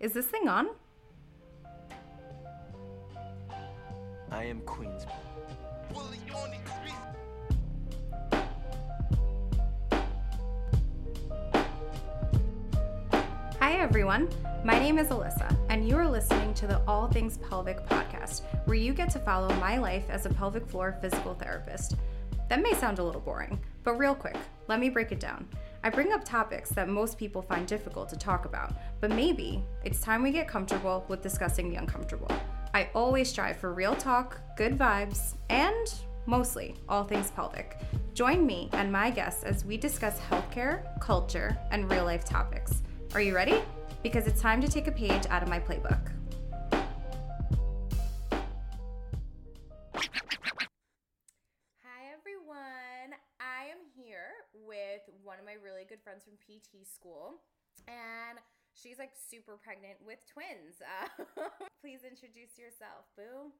Is this thing on? I am Queens. Hi, everyone. My name is Alyssa, and you are listening to the All Things Pelvic podcast, where you get to follow my life as a pelvic floor physical therapist. That may sound a little boring, but real quick, let me break it down. I bring up topics that most people find difficult to talk about, but maybe it's time we get comfortable with discussing the uncomfortable. I always strive for real talk, good vibes, and mostly all things pelvic. Join me and my guests as we discuss healthcare, culture, and real life topics. Are you ready? Because it's time to take a page out of my playbook. Hi, everyone. I am here with one of my really good friends from PT school, and she's like super pregnant with twins. Uh, please introduce yourself, Boo.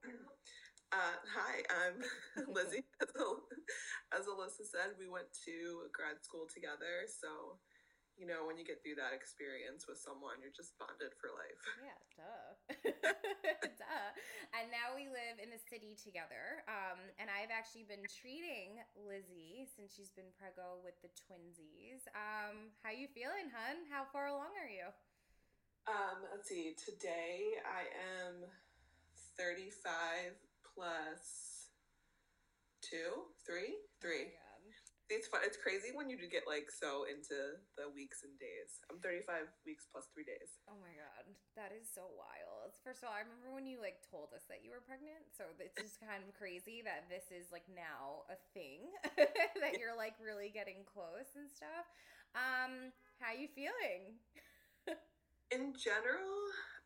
Uh, hi, I'm Lizzie. As, Al- as Alyssa said, we went to grad school together. So, you know, when you get through that experience with someone, you're just bonded for life. Yeah, duh. duh. And now we live in the city together. Um, and I've actually been treating Lizzie since she's been preggo with the twinsies. Um, how you feeling, hun? How far along are you? Um, let's see. Today I am 35 plus two, three, three. Oh. It's fun. It's crazy when you do get like so into the weeks and days. I'm 35 weeks plus three days. Oh my god, that is so wild. First of all, I remember when you like told us that you were pregnant, so it's just kind of crazy that this is like now a thing that you're like really getting close and stuff. Um, how you feeling? In general,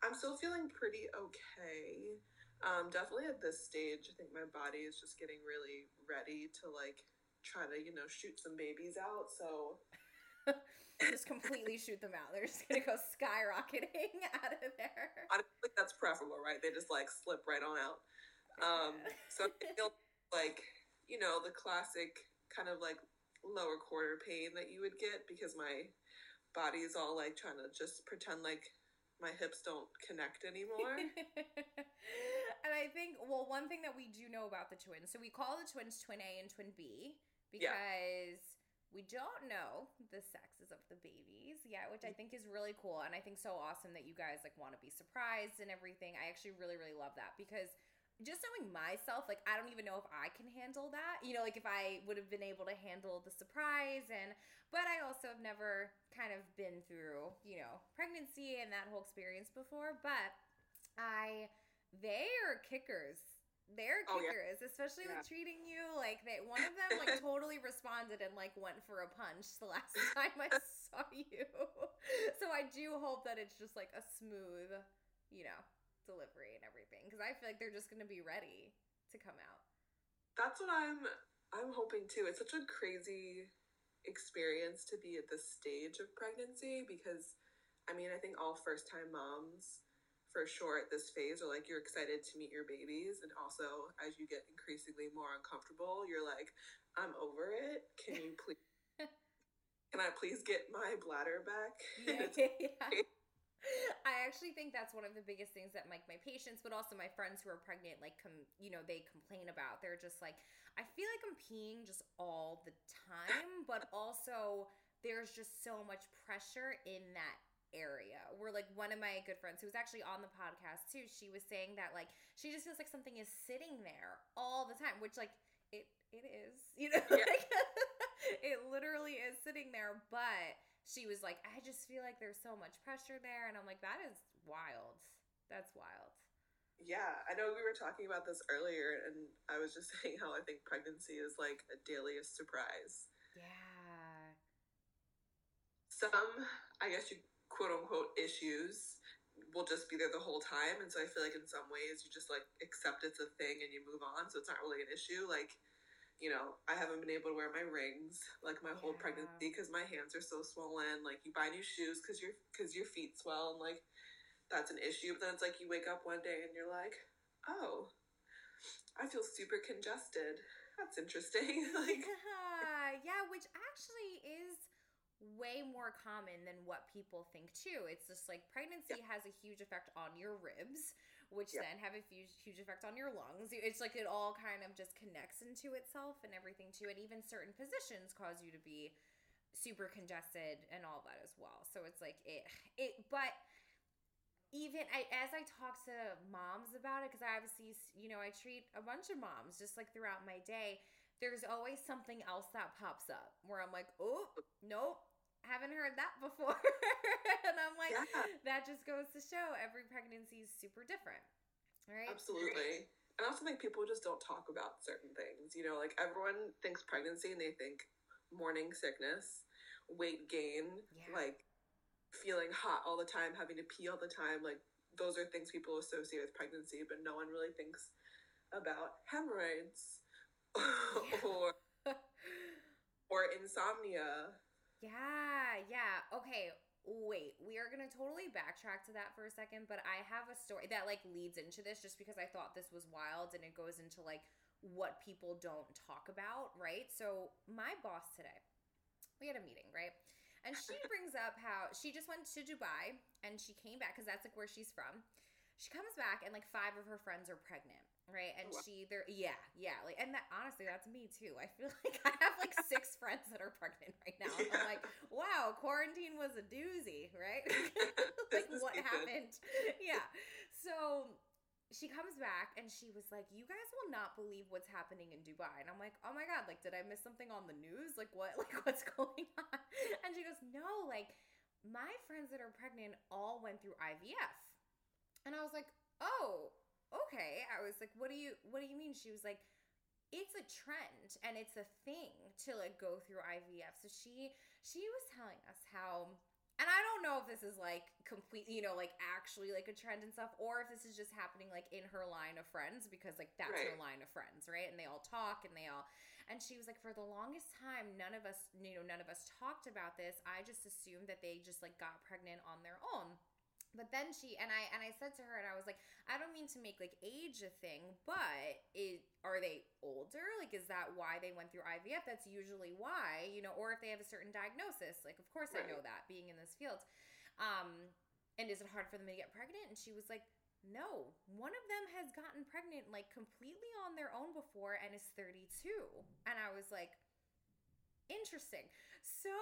I'm still feeling pretty okay. Um, definitely at this stage, I think my body is just getting really ready to like try to, you know, shoot some babies out. So just completely shoot them out. They're just gonna go skyrocketing out of there. I think that's preferable, right? They just like slip right on out. Um, so I feel like, you know, the classic kind of like lower quarter pain that you would get because my body is all like trying to just pretend like my hips don't connect anymore. and I think, well, one thing that we do know about the twins, so we call the twins twin A and twin B Yeah. because we don't know the sexes of the babies yet, which I mm. think is really cool. And I think so awesome that you guys like want to be surprised and everything. I actually really, really love that because just knowing myself, like I don't even know if I can handle that. You know, like if I would have been able to handle the surprise and but I also have never kind of been through, you know, pregnancy and that whole experience before, but I they are kickers. They're Oh, yeah. kickers, especially Yeah. with treating you like they one of them like totally responded and like went for a punch the last time I saw you. So I do hope that it's just like a smooth, you know, delivery and everything because I feel like they're just going to be ready to come out. That's what I'm I'm hoping too. It's such a crazy experience to be at this stage of pregnancy because I mean, I think all first time moms for sure at this phase are like you're excited to meet your babies and also as you get increasingly more uncomfortable, you're like I'm over it. Can you please Can I please get my bladder back? yeah. I actually think that's one of the biggest things that like my patients, but also my friends who are pregnant, like com- you know, they complain about. They're just like, I feel like I'm peeing just all the time, but also there's just so much pressure in that area. Where like one of my good friends who was actually on the podcast too, she was saying that like she just feels like something is sitting there all the time, which like it it is, you know, Yeah. like it literally is sitting there, but she was like, I just feel like there's so much pressure there. And I'm like, that is wild. That's wild. Yeah, I know we were talking about this earlier, and I was just saying how I think pregnancy is like a daily surprise. Yeah. Some, I guess you quote unquote issues will just be there the whole time, and so I feel like in some ways you just like accept it's a thing and you move on, so it's not really an issue. Like, you know, I haven't been able to wear my rings like my whole Yeah. pregnancy because my hands are so swollen. Like, you buy new shoes because your because your feet swell, and like that's an issue. But then it's like you wake up one day and you're like, oh, I feel super congested. That's interesting. like, yeah, yeah, which actually is way more common than what people think too. It's just like pregnancy Yeah. has a huge effect on your ribs, which Yeah. then have a huge huge effect on your lungs. It's like it all kind of just connects into itself and everything too. And even certain positions cause you to be super congested and all that as well. So it's like it it but even I, as I talk to moms about it, because I obviously, you know, I treat a bunch of moms just like throughout my day. There's always something else that pops up where I'm like, oh, nope, haven't heard that before. and I'm like, Yeah. that just goes to show every pregnancy is super different. Right? Absolutely. And I also think people just don't talk about certain things. You know, like everyone thinks pregnancy and they think morning sickness, weight gain, Yeah. like feeling hot all the time, having to pee all the time. Like those are things people associate with pregnancy, but no one really thinks about hemorrhoids or or insomnia. Yeah, yeah. Okay, wait. We are gonna totally backtrack to that for a second, but I have a story that like leads into this just because I thought this was wild and it goes into like what people don't talk about, right? So my boss today, we had a meeting, right? And she brings up how she just went to Dubai and she came back because that's like where she's from. She comes back and like five of her friends are pregnant, right? And Wow. she, they're yeah, yeah, like, and that honestly, that's me too. I feel like I have like six friends that are pregnant right now. And I'm like, wow, quarantine was a doozy, right? like what happened? Yeah. So she comes back and she was like, "You guys will not believe what's happening in Dubai." And I'm like, "Oh my god, like did I miss something on the news? Like what like what's going on?" And she goes, "No, like my friends that are pregnant all went through IVF." And I was like, "Oh, okay." I was like, "What do you what do you mean?" She was like, it's a trend and it's a thing to like go through IVF. So she she was telling us how and I don't know if this is like completely, you know, like actually like a trend and stuff, or if this is just happening like in her line of friends because like that's her line of friends, right? And they all talk and they all, and she was like, for the longest time, none of us, you know, none of us talked about this. I just assumed that they just like got pregnant on their own. But then she and I and I said to her and I was like, I don't mean to make like age a thing, but it are they older? Like is that why they went through IVF? That's usually why, you know, or if they have a certain diagnosis. Like of course I know that being in this field. Um and is it hard for them to get pregnant? And she was like, no, one of them has gotten pregnant like completely on their own before and is 32. And I was like, interesting. So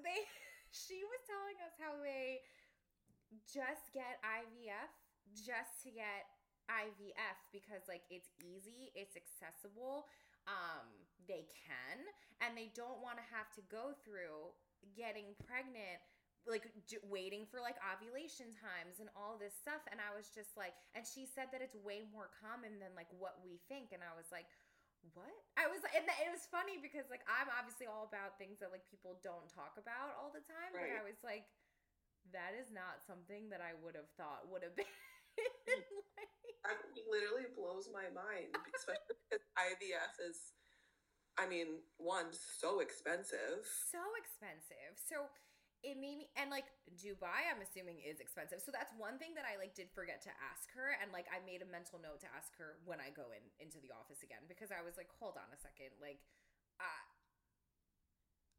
they, she was telling us how they just get IVF just to get IVF because like it's easy, it's accessible, um they can and they don't want to have to go through getting pregnant like j- waiting for like ovulation times and all this stuff and I was just like and she said that it's way more common than like what we think and I was like what? I was and it was funny because like I'm obviously all about things that like people don't talk about all the time but I was like that is not something that I would have thought would have mm. been like, That literally blows my mind, especially because IVF is, I mean, one, so expensive. so expensive. So it made me and like Dubai, I'm assuming is expensive. So that's one thing that I like did forget to ask her, and like I made a mental note to ask her when I go in into the office again because I was like, hold on a second, like,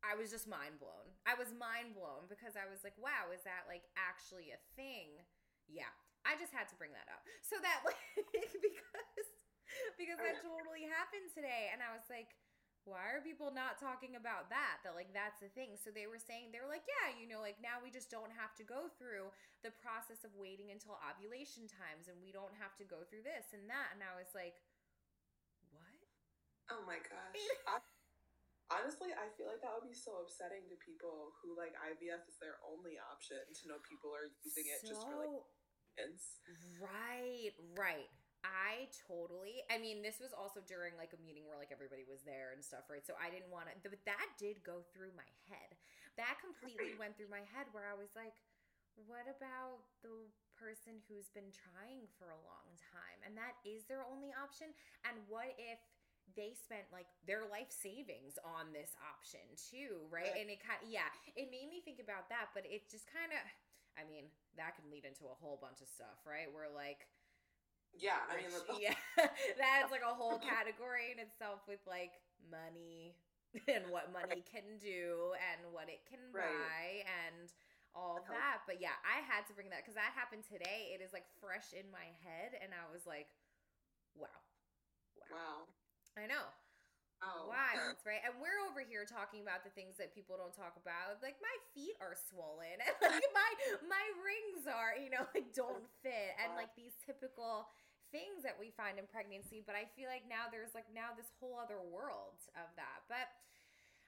I was just mind blown. I was mind blown because I was like, wow, is that like actually a thing? Yeah. I just had to bring that up. So that like because because that totally happened today and I was like, why are people not talking about that? That like that's the thing. So they were saying they were like, yeah, you know, like now we just don't have to go through the process of waiting until ovulation times and we don't have to go through this and that. And I was like, what? Oh my gosh. Honestly, I feel like that would be so upsetting to people who like IVF is their only option to know people are using it just for like So- kids. Right, right. I totally. I mean, this was also during like a meeting where like everybody was there and stuff, right? So I didn't want to. But that did go through my head. That completely Right. went through my head where I was like, what about the person who's been trying for a long time and that is their only option? And what if they spent like their life savings on this option too, right? Right. And it kind of, yeah, it made me think about that, but it just kind of, I mean, that can lead into a whole bunch of stuff, right? We're like, Yeah, I mean, like, yeah, that's like a whole category in itself with like money, and what money can do and what it can Right. buy and all that. But yeah, I had to bring that because that happened today. It is like fresh in my head, and I was like, wow. Wow. Wow. I know. Wow. Wild, right? And we're over here talking about the things that people don't talk about. Like my feet are swollen, and like my my rings are, you know, like don't fit, and like these typical things that we find in pregnancy. But I feel like now there's like now this whole other world of that. But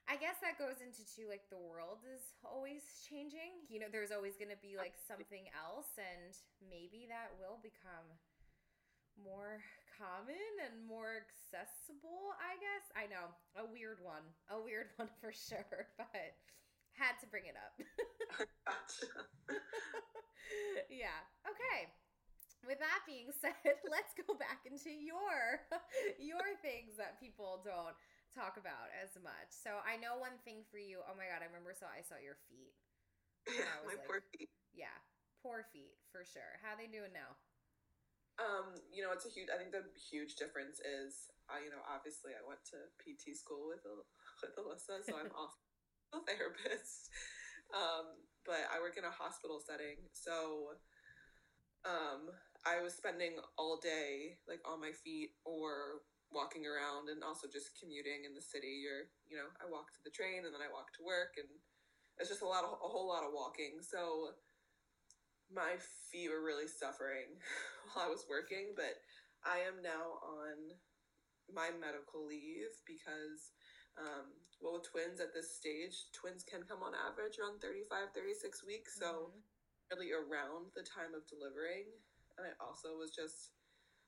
I guess that goes into too like the world is always changing. You know, there's always going to be like something else, and maybe that will become more common and more accessible, I guess. I know, a weird one. A weird one for sure, but had to bring it up. Gotcha. yeah. Okay. With that being said, let's go back into your your things that people don't talk about as much. So I know one thing for you. Oh my god, I remember so I saw your feet. Yeah, my like- poor feet. Yeah. Poor feet for sure. How they doing now? Um, you know, it's a huge. I think the huge difference is, uh, you know, obviously I went to PT school with with Alyssa, so I'm also a therapist. Um, but I work in a hospital setting, so um, I was spending all day like on my feet or walking around, and also just commuting in the city. You're, you know, I walk to the train and then I walk to work, and it's just a lot of a whole lot of walking. So my feet were really suffering while I was working, but I am now on my medical leave because, um, well, with twins at this stage, twins can come on average around 35, 36 weeks. So, Mhm. really around the time of delivering. And I also was just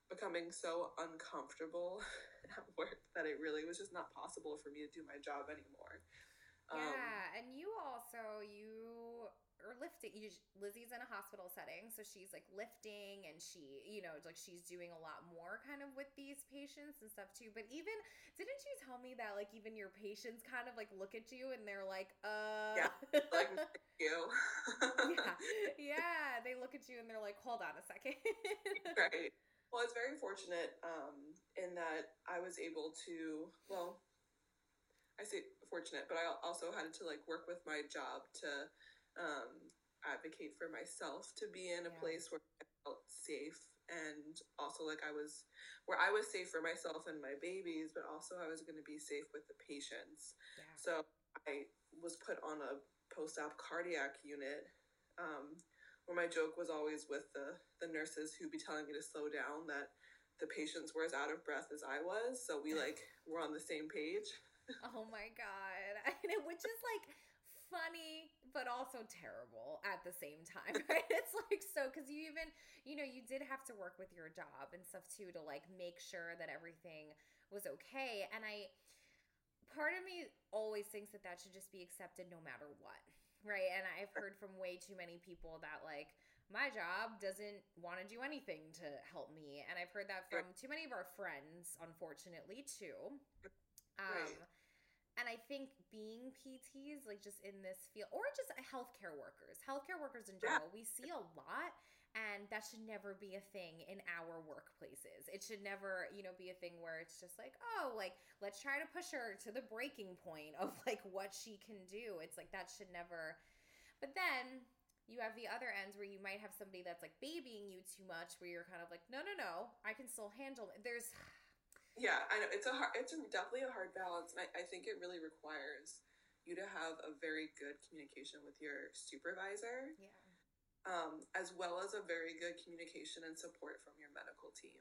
becoming so uncomfortable at work that it really was just not possible for me to do my job anymore. Um, Yeah, and you also you are lifting. Lizzie's in a hospital setting, so she's like lifting, and she, you know, like she's doing a lot more kind of with these patients and stuff too. But even didn't you tell me that like even your patients kind of like look at you and they're like, uh, Yeah, like, you. yeah, yeah, they look at you and they're like, hold on a second. right. Well, I was very fortunate um, in that I was able to, well, I say fortunate, but I also had to like work with my job to um, advocate for myself to be in a Yeah. place where I felt safe and also like I was where I was safe for myself and my babies, but also I was going to be safe with the patients. yeah. So I was put on a post-op cardiac unit, um, where my joke was always with the the nurses who'd be telling me to slow down that the patients were as out of breath as I was, so we like were on the same page. Oh my god. I know, which is like funny but also terrible at the same time, right? It's like so cuz you even, you know, you did have to work with your job and stuff too to like make sure that everything was okay and I part of me always thinks that that should just be accepted no matter what. Right? And I've heard from way too many people that like my job doesn't want to do anything to help me and I've heard that from too many of our friends unfortunately too. Um, Right. And I think being PTs, like just in this field, or just healthcare workers, healthcare workers in Yeah. general, we see a lot, and that should never be a thing in our workplaces. It should never, you know, be a thing where it's just like, oh, like let's try to push her to the breaking point of like what she can do. It's like that should never. But then you have the other ends where you might have somebody that's like babying you too much, where you're kind of like, no, no, no, I can still handle it. There's Yeah, I know it's a hard, it's a, definitely a hard balance, and I, I think it really requires you to have a very good communication with your supervisor, yeah. um, as well as a very good communication and support from your medical team.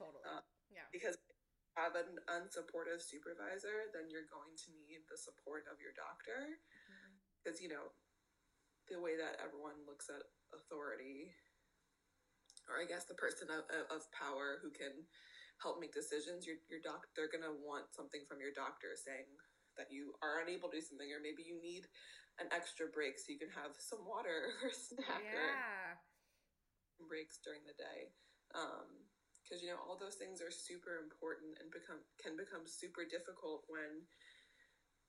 Totally. Uh, yeah. because if you have an unsupportive supervisor, then you're going to need the support of your doctor. Because, you know, the way that everyone looks at authority, or I guess the person of- of power who can help make decisions, your, your doc, they're going to want something from your doctor saying that you are unable to do something, or maybe you need an extra break so you can have some water or snack or Yeah. breaks during the day um, because you know all those things are super important and become can become super difficult when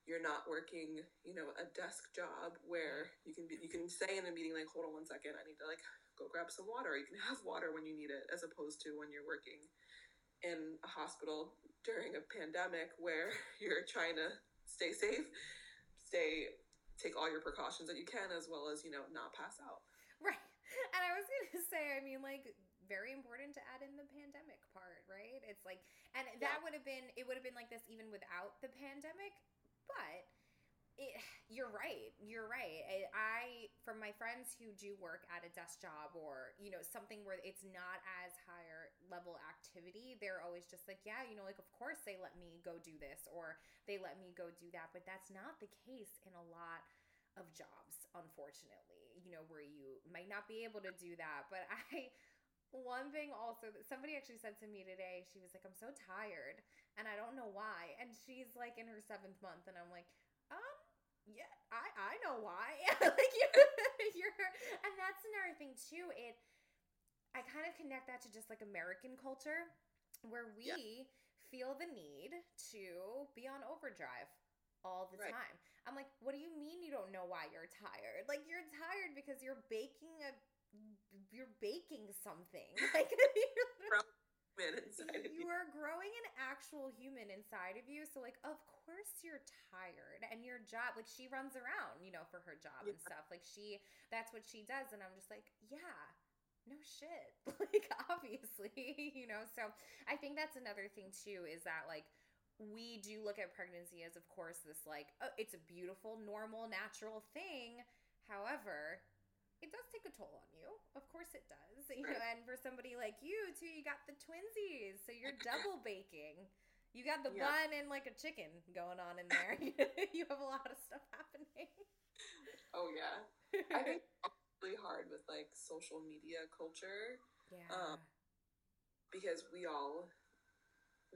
you're not working you know a desk job where you can be you can say in a meeting like hold on one second i need to like go grab some water you can have water when you need it as opposed to when you're working in a hospital during a pandemic where you're trying to stay safe, stay take all your precautions that you can, as well as you know not pass out. Right. And I was going to say, I mean, like, very important to add in the pandemic part, right? It's like, and that Yeah. would have been, it would have been like this even without the pandemic, but it, you're right. You're right. I, I, from my friends who do work at a desk job or, you know, something where it's not as higher level activity, they're always just like, yeah, you know, like, of course they let me go do this or they let me go do that. But that's not the case in a lot of jobs, unfortunately, you know, where you might not be able to do that. But I, one thing also that somebody actually said to me today, she was like, I'm so tired and I don't know why. And she's like in her seventh month, and I'm like, I, I know why. like you, you're, and that's another thing too. It, I kind of connect that to just like American culture where we Yeah. feel the need to be on overdrive all the Right. time. I'm like, what do you mean you don't know why you're tired? Like you're tired because you're baking a you're baking something. Like Man, inside of you you. are growing an actual human inside of you. So like of course you're tired and your job like she runs around, you know, for her job and stuff. Like she that's what she does and I'm just like, yeah. No shit. Like obviously, you know. So I think that's another thing too is that like we do look at pregnancy as of course this like oh, it's a beautiful, normal, natural thing. However, it does take a toll on you. Of course it does. You know, and for somebody like you too, you got the twinsies, so you're double baking. You got the Yeah. bun and like a chicken going on in there. you have a lot of stuff happening. Oh yeah, I think it's really hard with like social media culture yeah. um, because we all,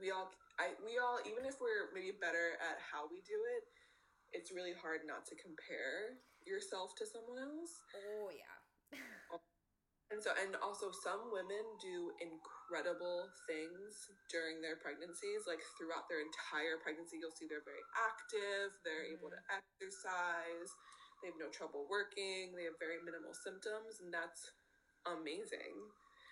we all, I we all even if we're maybe better at how we do it, it's really hard not to compare yourself to someone else. oh yeah. Oh. And so, and also, some women do incredible things during their pregnancies. Like throughout their entire pregnancy, you'll see they're very active. They're able to mm-hmm. exercise. They have no trouble working. They have very minimal symptoms, and that's amazing.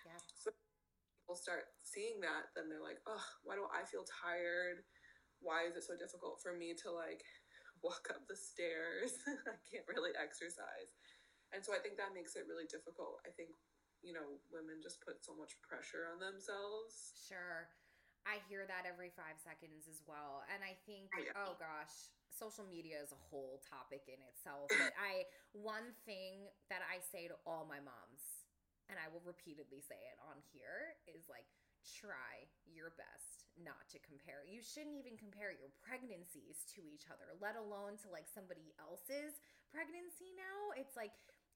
yeah. So people start seeing that, then they're like, "Oh, why do I feel tired? Why is it so difficult for me to like walk up the stairs? I can't really exercise." And so I think that makes it really difficult. I think you know women just put so much pressure on themselves. Sure. I hear that every five seconds as well. And I think, Oh, yeah. oh gosh, social media is a whole topic in itself. But I, one thing that I say to all my moms, and I will repeatedly say it on here, is like, try your best not to compare. You shouldn't even compare your pregnancies to each other, let alone to like somebody else's pregnancy now. It's like,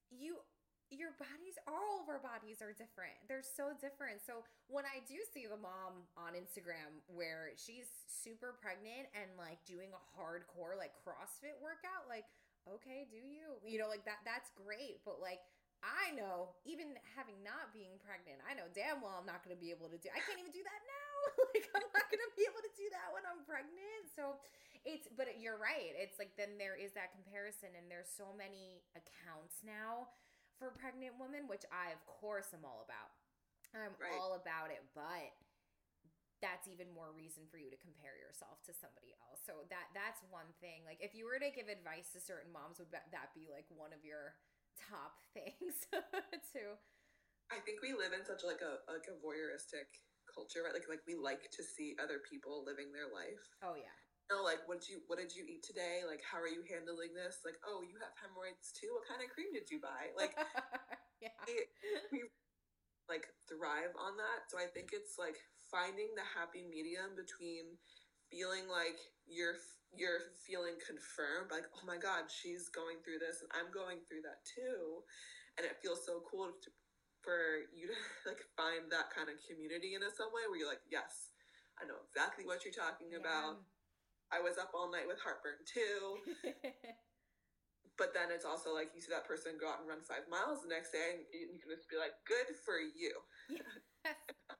you your bodies all of our bodies are different they're so different so when i do see the mom on instagram where she's super pregnant and like doing a hardcore like crossfit workout like okay do you you know like that that's great but like i know even having not being pregnant i know damn well i'm not going to be able to do i can't even do that now like i'm not going to be able to do that when i'm pregnant so it's but you're right it's like then there is that comparison and there's so many accounts now for pregnant women, which I of course am all about. I'm Right. all about it, but that's even more reason for you to compare yourself to somebody else. So that that's one thing. Like if you were to give advice to certain moms, would that that be like one of your top things too? I think we live in such like a like a voyeuristic culture, right? Like like we like to see other people living their life. Oh yeah. know, like what did you what did you eat today? Like how are you handling this? Like, oh, you have hemorrhoids too. What kind of cream did you buy? Like yeah. we, we like thrive on that. So I think it's like finding the happy medium between feeling like you're you're feeling confirmed, like oh my god, she's going through this and I'm going through that too, and it feels so cool to, for you to like find that kind of community in a some way where you're like, yes, I know exactly what you're talking about. I was up all night with heartburn too. But then it's also like you see that person go out and run five miles the next day, and you you can just be like, "Good for you."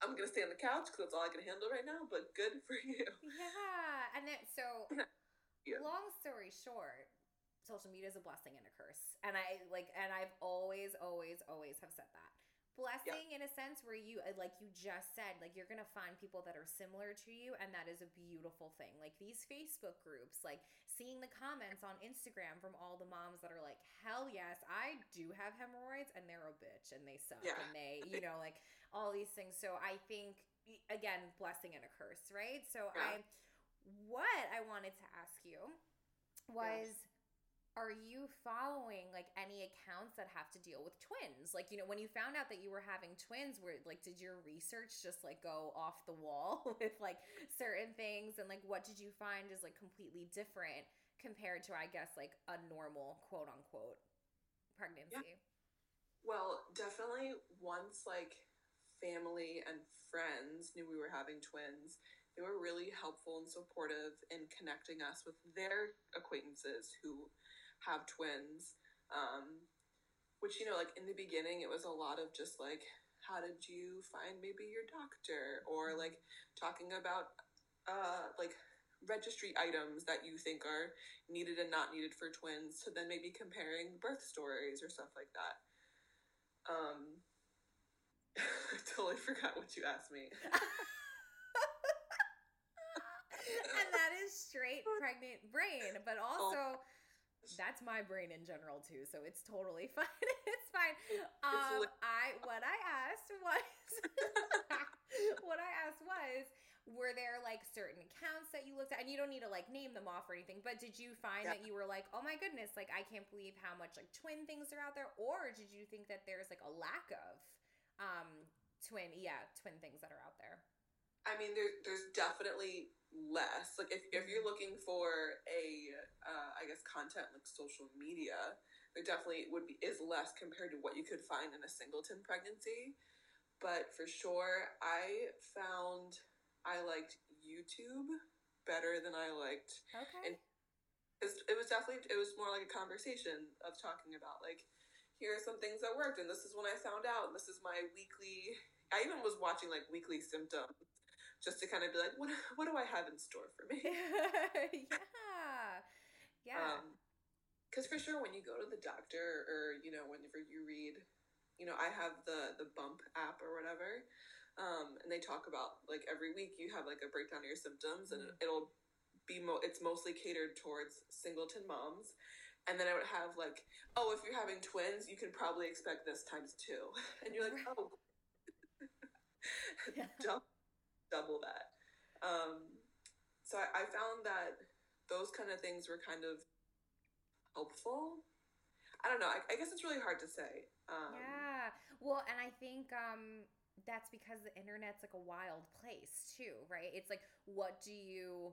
I'm gonna stay on the couch because that's all I can handle right now. But good for you. yeah. And then so Yeah. long story short, social media is a blessing and a curse. And I like and I've always, always, always have said that. blessing in a sense where you uh, like you just said like you're gonna find people that are similar to you and that is a beautiful thing like these facebook groups like seeing the comments on instagram from all the moms that are like hell yes i do have hemorrhoids and they're a bitch and they suck Yeah. and they you know like all these things. So i think again blessing and a curse right? So Yeah. i what i wanted to ask you was are you following like any accounts that have to deal with twins? Like you know when you found out that you were having twins were like did your research just like go off the wall with like certain things? And like what did you find is like completely different compared to i guess like a normal quote unquote pregnancy Well, definitely once like family and friends knew we were having twins, they were really helpful and supportive in connecting us with their acquaintances who have twins. Um, which, you know, like in the beginning, it was a lot of just like, how did you find maybe your doctor? Or like talking about uh, like registry items that you think are needed and not needed for twins to then maybe comparing birth stories or stuff like that. Um, I totally forgot what you asked me. and that is straight pregnant brain but also that's my brain in general too so it's totally fine it's fine um i what i asked was what i asked was were there like certain accounts that you looked at and you don't need to like name them off or anything but did you find Yeah. that you were like oh my goodness like i can't believe how much like twin things are out there or did you think that there's like a lack of um twin yeah twin things that are out there I mean, there, there's definitely less. Like, if, if you're looking for a, uh, I guess, content like social media, there definitely would be is less compared to what you could find in a singleton pregnancy. But for sure, I found I liked YouTube better than I liked okay And- it's, it was definitely it was more like a conversation of talking about like here are some things that worked and this is when i found out and this is my weekly i even was watching like weekly symptoms just to kind of be like what what do i have in store for me yeah. Yeah. because for sure when you go to the doctor or you know whenever you read you know i have the the bump app or whatever um, and they talk about like every week you have like a breakdown of your symptoms and it'll be mo- it's mostly catered towards singleton moms and then i would have like oh if you're having twins you can probably expect this times two. And you're like oh. Double, double that. Um, so I, I found that those kind of things were kind of helpful. I don't know. I, I guess it's really hard to say. Um, yeah. Well, and I think um that's because the internet's like a wild place too, right? It's like what do you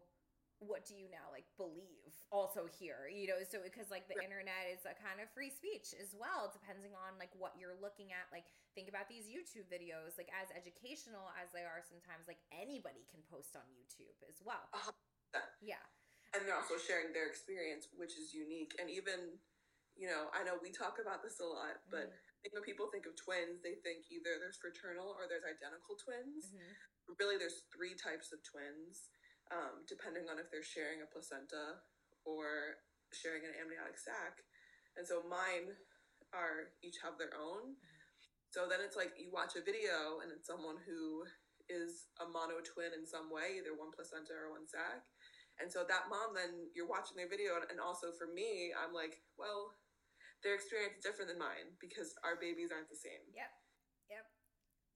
what do you now like believe also here you know so because like the Right. internet is a kind of free speech as well depending on like what you're looking at like think about these youtube videos like as educational as they are sometimes like anybody can post on youtube as well yeah and they're also sharing their experience, which is unique. And even, you know, I know we talk about this a lot, but I think when people think of twins, they think either there's fraternal or there's identical twins. Mhm. Really, there's three types of twins, um, depending on if they're sharing a placenta or sharing an amniotic sac. And so mine are each have their own. So then it's like you watch a video and it's someone who is a mono twin in some way, either one placenta or one sac. And so that mom, then you're watching their video, and, and also for me, I'm like, well, their experience is different than mine because our babies aren't the same. Yep. Yep.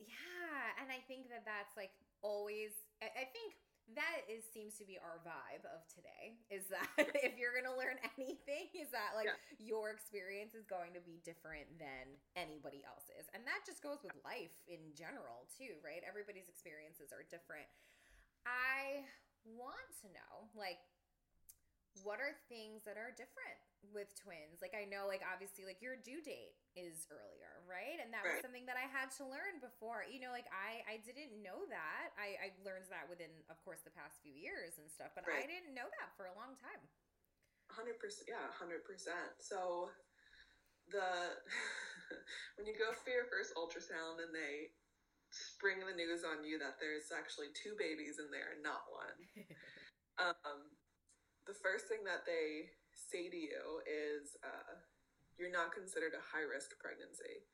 Yeah, and I think that that's like always. I, I think that is seems to be our vibe of today. Is that if you're gonna learn anything, is that like Yeah. your experience is going to be different than anybody else's, and that just goes with life in general too, right? Everybody's experiences are different. I want to know, like, what are things that are different with twins? Like i know like obviously like your due date is earlier right? And that was something that i had to learn before. You know like i i didn't know that. I i learned that within of course the past few years and stuff but i didn't know that for a long time. Hundred percent, yeah, hundred percent. So the when you go for your first ultrasound and they spring the news on you that there's actually two babies in there and not one, um, the first thing that they say to you is uh, you're not considered a high risk pregnancy,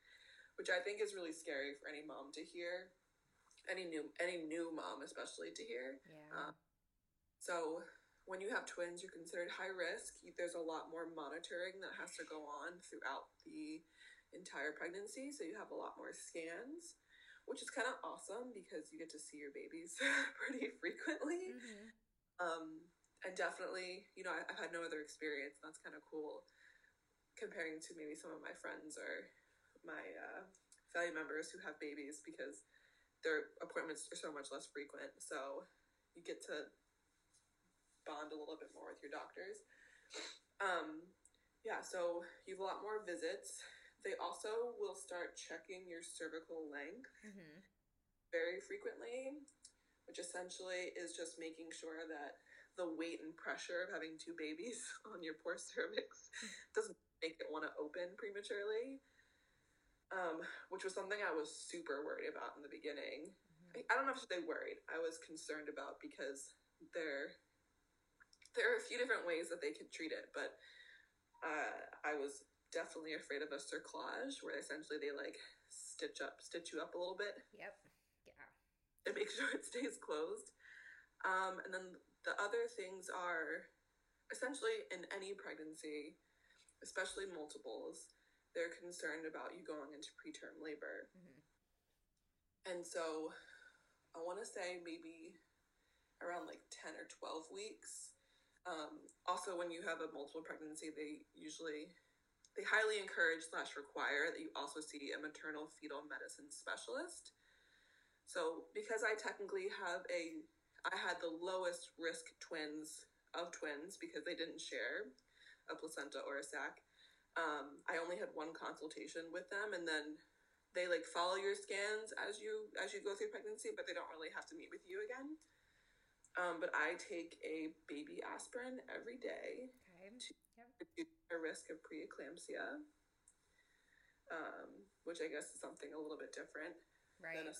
which I think is really scary for any mom to hear, any new any new mom especially to hear. Yeah. Um, so when you have twins, you're considered high risk. There's a lot more monitoring that has to go on throughout the entire pregnancy, so you have a lot more scans, which is kind of awesome because you get to see your babies pretty frequently. Mhm. Um, and definitely, you know, I, I've had no other experience. That's kind of cool comparing to maybe some of my friends or my uh, family members who have babies because their appointments are so much less frequent. So you get to bond a little bit more with your doctors. Um, yeah, so you have a lot more visits. They also will start checking your cervical length Mhm. very frequently, which essentially is just making sure that the weight and pressure of having two babies on your poor cervix doesn't make it want to open prematurely. Um, which was something I was super worried about in the beginning. I, I don't know if say worried. I was concerned about because there there are a few different ways that they could treat it, but uh, I was definitely afraid of a cerclage where essentially they like stitch up stitch you up a little bit Yep. Yeah. and make sure it stays closed. Um, and then the other things are essentially in any pregnancy, especially multiples, they're concerned about you going into preterm labor. Mhm. And so I want to say maybe around like 10 or 12 weeks. Um, also, when you have a multiple pregnancy, they usually they highly encourage slash require that you also see a maternal fetal medicine specialist. So because I technically have a I had the lowest risk twins of twins because they didn't share a placenta or a sac. Um, I only had one consultation with them, and then they like follow your scans as you as you go through pregnancy, but they don't really have to meet with you again. Um, but I take a baby aspirin every day Okay. Yep. reduce a risk of preeclampsia, um, which I guess is something a little bit different Right. than a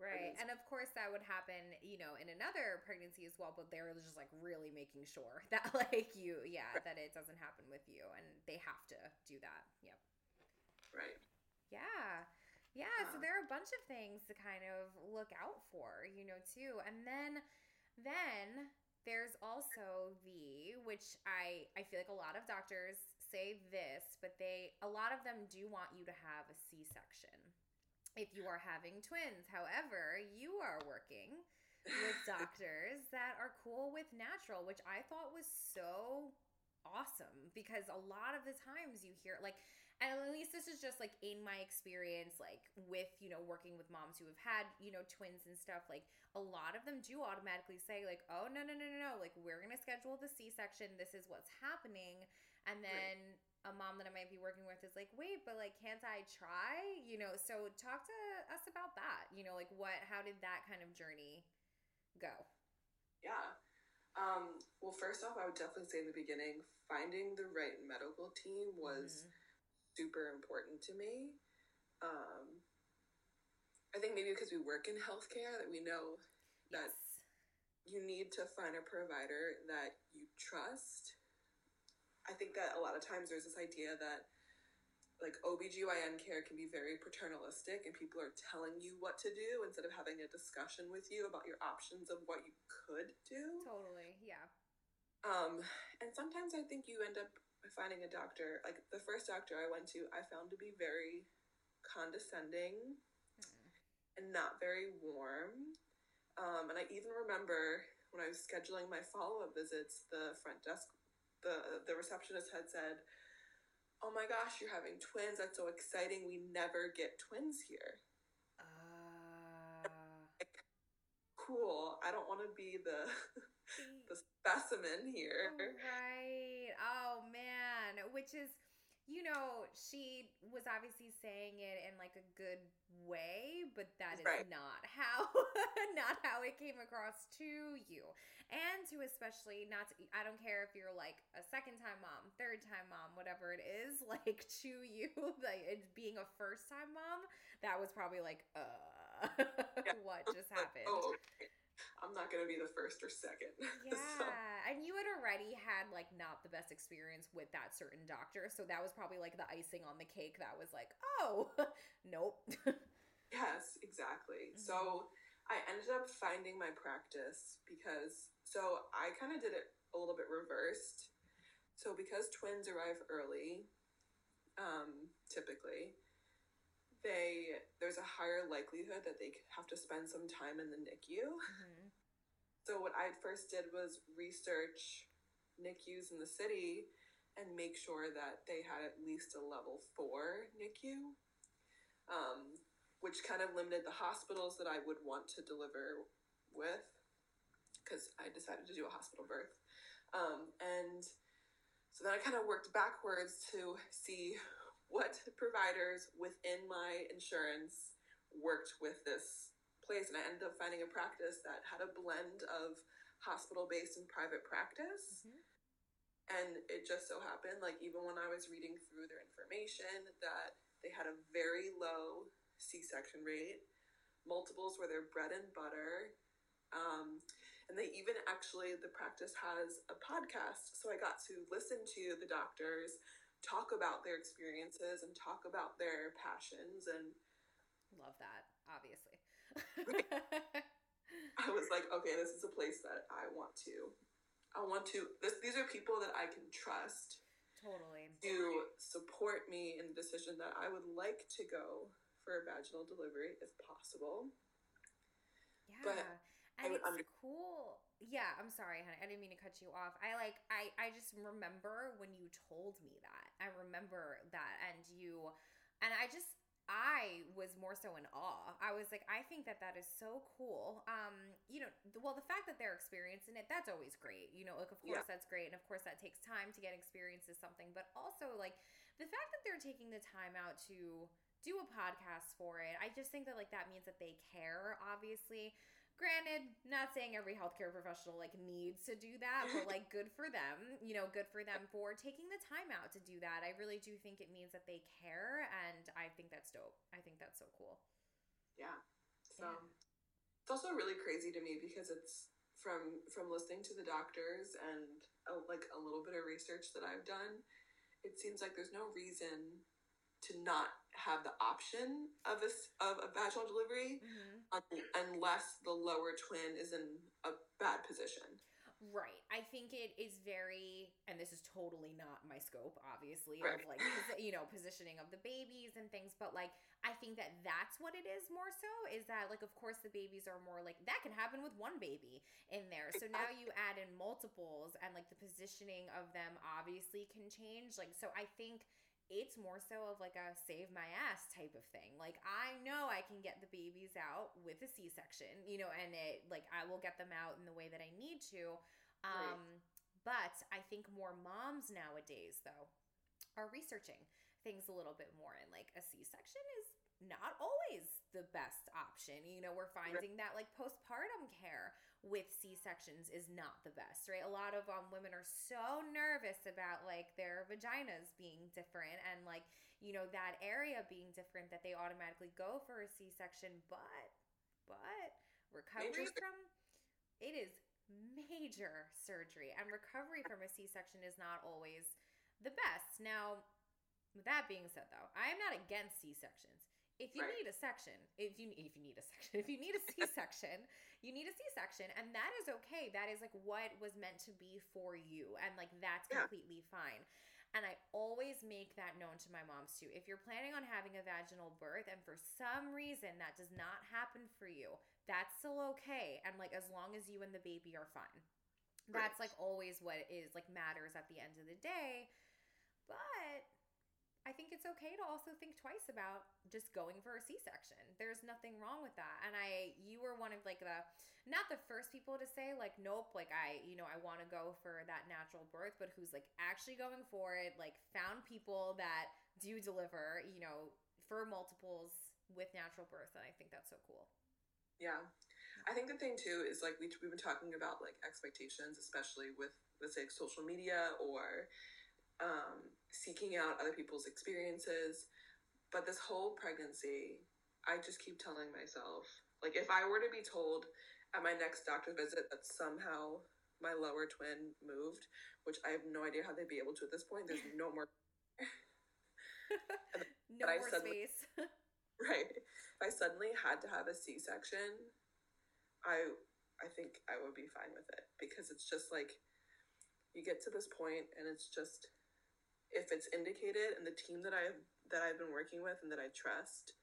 Right. And of course that would happen, you know, in another pregnancy as well, but they're just like really making sure that like you yeah, that it doesn't happen with you and they have to do that. Yep. right. Yeah. Yeah, so there are a bunch of things to kind of look out for, you know, too. And then then there's also the which I I feel like a lot of doctors say this, but they a lot of them do want you to have a C-section if you are having twins. However, you are working with doctors that are cool with natural, which I thought was so awesome because a lot of the times you hear like and at least this is just like in my experience like with you know working with moms who have had you know twins and stuff like a lot of them do automatically say like oh no no no no no like we're gonna schedule the c-section. This is what's happening. And then a mom that i might be working with is like wait but like can't i try you know so talk to us about that you know like what how did that kind of journey go Yeah. Um, well, first off, I would definitely say in the beginning, finding the right medical team was super important to me. Um, I think maybe because we work in healthcare, that we know that you need to find a provider that you trust. I think that a lot of times there's this idea that like OBGYN care can be very paternalistic and people are telling you what to do instead of having a discussion with you about your options of what you could do. totally yeah Um, and sometimes I think you end up finding a doctor, like the first doctor I went to, I found to be very condescending and not very warm. Um, and I even remember when I was scheduling my follow up visits, the front desk, the the receptionist had said, "Oh my gosh, you're having twins! That's so exciting! We never get twins here." uh Cool. I don't want to be the the specimen here. Right. Oh man, which is you know, she was obviously saying it in like a good way, but that is Right. not how not how it came across to you. And to especially not to, I don't care if you're like a second time mom, third time mom, whatever it is, like to you, like it's being a first time mom, that was probably like uh yeah. what just happened. Oh, okay. Not gonna be the first or second. Yeah, so. and you had already had like not the best experience with that certain doctor, so that was probably like the icing on the cake. That was like, oh, nope. yes, exactly. Mm-hmm. So I ended up finding my practice because so I kind of did it a little bit reversed. So because twins arrive early, um, typically, they there's a higher likelihood that they have to spend some time in the NICU. Mm-hmm. So what I first did was research NICUs in the city and make sure that they had at least a level four NICU, um, which kind of limited the hospitals that I would want to deliver with, because I decided to do a hospital birth, um, and so then I kind of worked backwards to see what providers within my insurance worked with this place. And I ended up finding a practice that had a blend of hospital based and private practice. Mm-hmm. And it just so happened, like, even when I was reading through their information, that they had a very low C section rate. Multiples were their bread and butter. Um, and they even actually, the practice has a podcast. So I got to listen to the doctors talk about their experiences and talk about their passions and love that obviously i was like okay this is a place that i want to i want to this, these are people that i can trust totally. to support me in the decision that i would like to go for a vaginal delivery if possible. Yeah. But and it's under- cool. Yeah i'm sorry honey. I didn't mean to cut you off. I like i i just remember when you told me that. I remember that and you and i just I was more so in awe. I was like, I think that that is so cool. Um, you know, well, the fact that they're experiencing it, that's always great. You know, like, of course, yeah. that's great. And of course, that takes time to get experience is something. But also, like, the fact that they're taking the time out to do a podcast for it, I just think that, like, that means that they care, obviously granted not saying every healthcare professional like needs to do that but like good for them you know good for them for taking the time out to do that. I really do think it means that they care and i think that's dope. I think that's so cool. Yeah. So yeah. it's also really crazy to me because it's from from listening to the doctors and a, like a little bit of research that i've done it seems like there's no reason to not have the option of a, of a vaginal delivery mm-hmm. unless the lower twin is in a bad position. Right. I think it is very, and this is totally not my scope, obviously, right. of like, you know, positioning of the babies and things, but like, I think that that's what it is more so is that, like, of course, the babies are more like that can happen with one baby in there. So now you add in multiples and like the positioning of them obviously can change. Like, so I think it's more so of like a save my ass type of thing. Like I know I can get the babies out with a C-section, you know, and it like I will get them out in the way that I need to. Um right. but I think more moms nowadays though are researching things a little bit more and like a C-section is not always the best option. You know, we're finding that like postpartum care with C-sections is not the best, right? A lot of um, women are so nervous about like their vaginas being different and like, you know, that area being different that they automatically go for a C-section, but but recovery from it is major surgery and recovery from a C-section is not always the best. Now, with that being said though, I am not against C-sections if you right. need a section, if you if you need a section, if you need a C-section, you need a C-section, and that is okay. That is like what was meant to be for you, and like that's yeah. completely fine. And I always make that known to my moms too. If you're planning on having a vaginal birth and for some reason that does not happen for you, that's still okay. And like as long as you and the baby are fine. That's like always what is like matters at the end of the day. But I think it's okay to also think twice about just going for a C-section. There's nothing wrong with that. And I you were one of like the not the first people to say like nope, like I, you know, I want to go for that natural birth, but who's like actually going for it, like found people that do deliver, you know, for multiples with natural birth and I think that's so cool. Yeah. I think the thing too is like we, we've been talking about like expectations, especially with let's say social media or um, seeking out other people's experiences. But this whole pregnancy I just keep telling myself, like, if I were to be told at my next doctor visit that somehow my lower twin moved, which I have no idea how they'd be able to at this point, there's no more. no more suddenly- space. right. If I suddenly had to have a C section, I I think I would be fine with it because it's just like you get to this point and it's just if it's indicated and the team that I that I've been working with and that I trust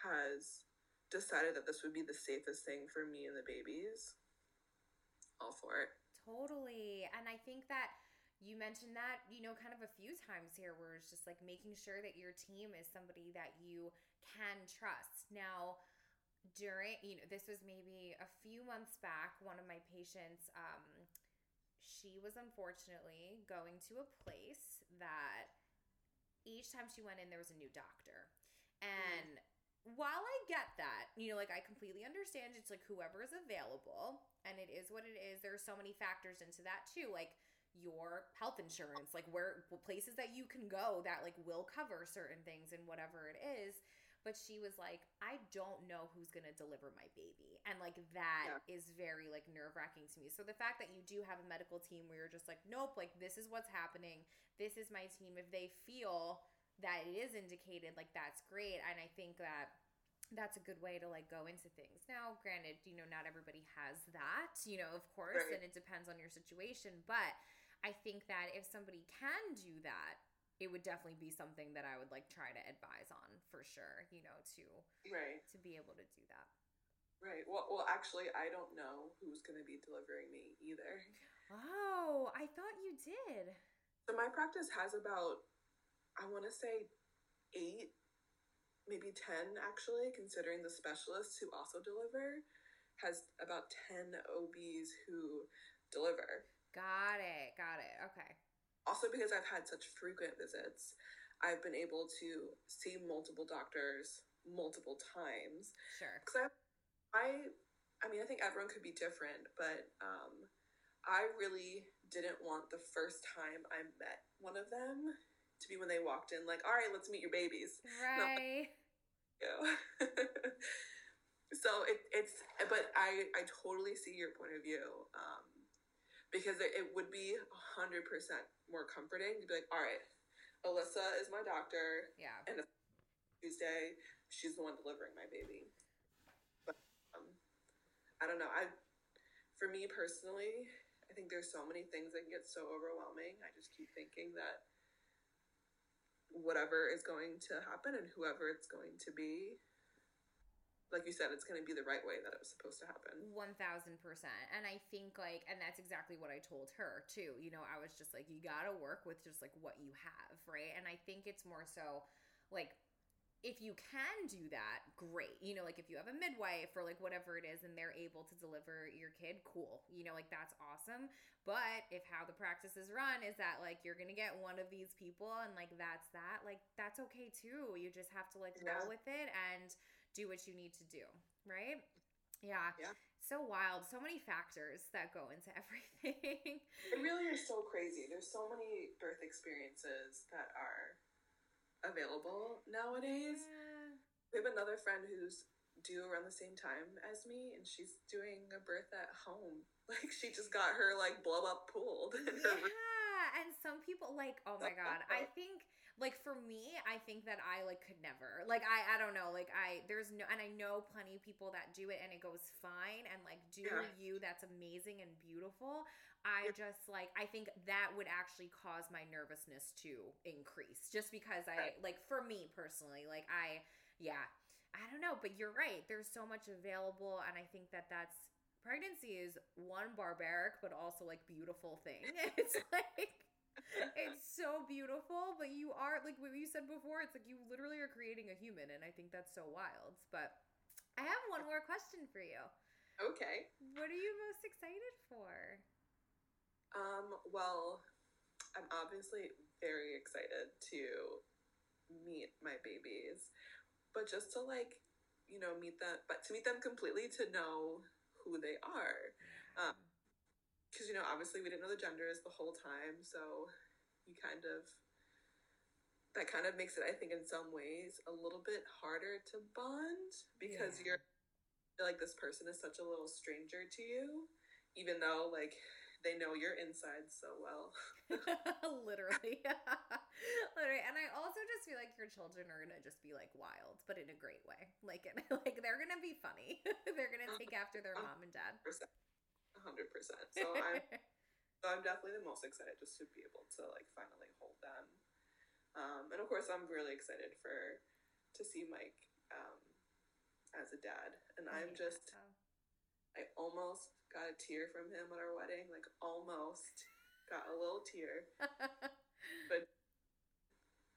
has decided that this would be the safest thing for me and the babies, all for it. Totally. And I think that you mentioned that, you know, kind of a few times here where it's just like making sure that your team is somebody that you can trust. Now, during, you know, this was maybe a few months back, one of my patients, um, she was unfortunately going to a place that each time she went in, there was a new doctor. Mm-hmm. And while I get that, you know, like I completely understand it's like whoever is available and it is what it is. There are so many factors into that too, like your health insurance, like where places that you can go that like will cover certain things and whatever it is. But she was like, I don't know who's gonna deliver my baby. And like that is very like nerve wracking to me. So the fact that you do have a medical team where you're just like, nope, like this is what's happening. This is my team. If they feel that it is indicated, like that's great. And I think that that's a good way to like go into things. Now, granted, you know, not everybody has that, you know, of course, Right. and it depends on your situation. But I think that if somebody can do that, it would definitely be something that I would like try to advise on for sure, you know, to Right. to be able to do that. Right. Well, well, actually, I don't know who's going to be delivering me either. Oh, I thought you did. So my practice has about, I want to say, eight, maybe ten actually, considering the specialists who also deliver, has about ten OBs who deliver. Got it. Got it. Okay. Also, because I've had such frequent visits, I've been able to see multiple doctors multiple times. Sure. Because I, I, I mean, I think everyone could be different, but um, I really didn't want the first time I met one of them to be when they walked in, like, all right, let's meet your babies. Right. So it, it's, but I, I totally see your point of view. Um, because it, it would be a hundred percent more comforting to be like, all right, Alyssa is my doctor. Yeah. And Tuesday, she's the one delivering my baby. But um, I don't know. I, for me personally, I think there's so many things that can get so overwhelming. I just keep thinking that whatever is going to happen and whoever it's going to be, like you said, it's going to be the right way that it was supposed to happen. One thousand percent. And I think like, and that's exactly what I told her too. You know, I was just like, you gotta work with just like what you have, right? And I think it's more so like if you can do that, great. You know, like if you have a midwife or like whatever it is and they're able to deliver your kid, cool. You know, like that's awesome. But if how the practice is run is that like you're gonna get one of these people and like that's that, like that's okay too. You just have to like roll with it and do what you need to do, right? Yeah. Yeah. So wild. So many factors that go into everything. It really is so crazy. There's so many birth experiences that are available nowadays. Yeah. We have another friend who's due around the same time as me, and she's doing a birth at home. Like she just got her like blow up pooled her. Yeah, and some people like, oh my god, I think like for me, I think that I like could never. Like I I don't know, like I there's no and I know plenty of people that do it and it goes fine and like do Yeah. you that's amazing and beautiful. I just like I think that would actually cause my nervousness to increase just because I Right. like for me personally, like I yeah, I don't know, but you're right. There's so much available and I think that that's pregnancy is one barbaric but also like beautiful thing. It's like it's so beautiful, but you are like what you said before, it's like you literally are creating a human and I think that's so wild. But I have one more question for you. Okay. What are you most excited for? Um, well, I'm obviously very excited to meet my babies, but just to like, you know, meet them, but to meet them completely to know who they are. Um, because you know obviously we didn't know the genders the whole time so you kind of that kind of makes it, I think, in some ways, a little bit harder to bond because Yeah. you're like this person is such a little stranger to you, even though like they know your insides so well. Literally. Literally. And I also just feel like your children are gonna just be like wild, but in a great way. Like like they're gonna be funny. they're gonna take after their mom and dad. Hundred percent. So I'm so I'm definitely the most excited just to be able to like finally hold them. Um, and of course, I'm really excited for to see Mike um, as a dad. And I'm just I almost got a tear from him at our wedding, like almost got a little tear. But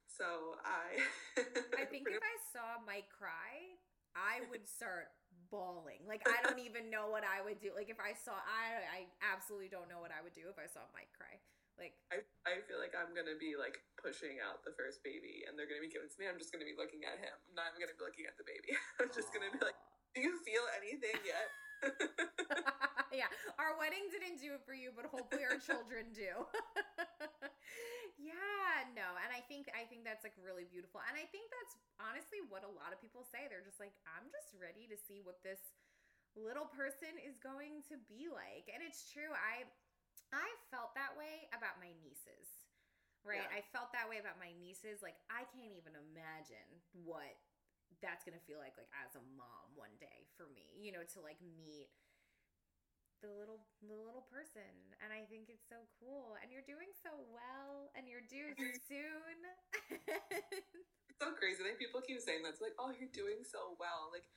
so I I think if I saw Mike cry, I would start bawling. Like I don't even know what I would do. Like if I saw I I absolutely don't know what I would do if I saw Mike cry. Like I, I feel like I'm gonna be like pushing out the first baby and they're gonna be giving it to me. I'm just gonna be looking at him. I'm not even gonna be looking at the baby. I'm just gonna be like, Do you feel anything yet? yeah, our wedding didn't do it for you, but hopefully our children do. Yeah, no, and I think I think that's like really beautiful, and I think that's honestly what a lot of people say. They're just like, I'm just ready to see what this little person is going to be like, and it's true. I I felt that way about my nieces. Right? Yeah. I felt that way about my nieces. Like I can't even imagine what that's going to feel like like as a mom one day for me. You know, to like meet the little the little person and I think it's so cool and you're doing so well and you're due soon. It's so crazy. Like people keep saying that's like, oh, you're doing so well. Like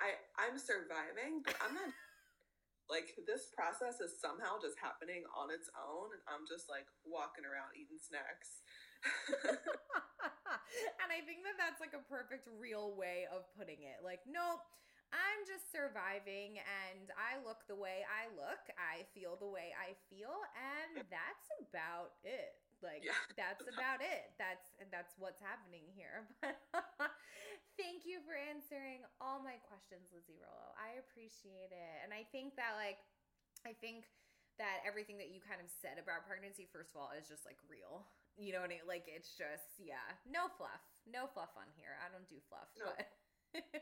I I'm surviving, but I'm not like this process is somehow just happening on its own and I'm just like walking around eating snacks. and I think that that's like a perfect real way of putting it. Like, nope, I'm just surviving and I look the way I look, I feel the way I feel, and that's about it. Like Yeah. that's about it. That's that's what's happening here. But thank you for answering all my questions, Lizzie Rollo. I appreciate it. And I think that like I think that everything that you kind of said about pregnancy, first of all, is just like real. You know what I mean? Like it's just yeah, no fluff, no fluff on here. I don't do fluff, No. but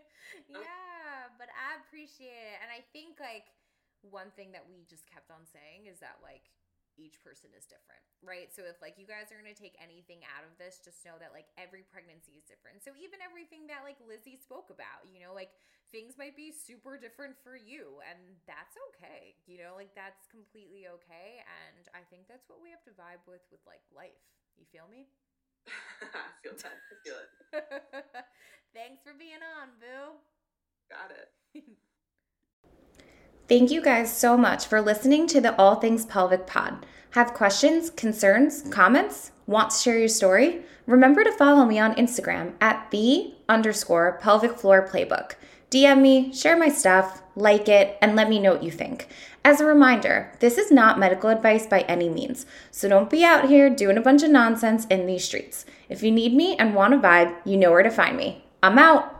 Uh, yeah, but I appreciate it, and I think like one thing that we just kept on saying is that like each person is different, right? So if like you guys are going to take anything out of this, just know that like every pregnancy is different. So even everything that like Lizzie spoke about, you know, like things might be super different for you and that's okay. You know, like that's completely okay and I think that's what we have to vibe with with like life. You feel me? I feel that. I feel it. Thanks for being on, boo. Got it. Thank you guys so much for listening to the All Things Pelvic Pod. Have questions, concerns, comments? Want to share your story? Remember to follow me on Instagram at the underscore pelvic floor playbook. DM me, share my stuff, like it, and let me know what you think. As a reminder, this is not medical advice by any means, so don't be out here doing a bunch of nonsense in these streets. If you need me and want a vibe, you know where to find me. I'm out.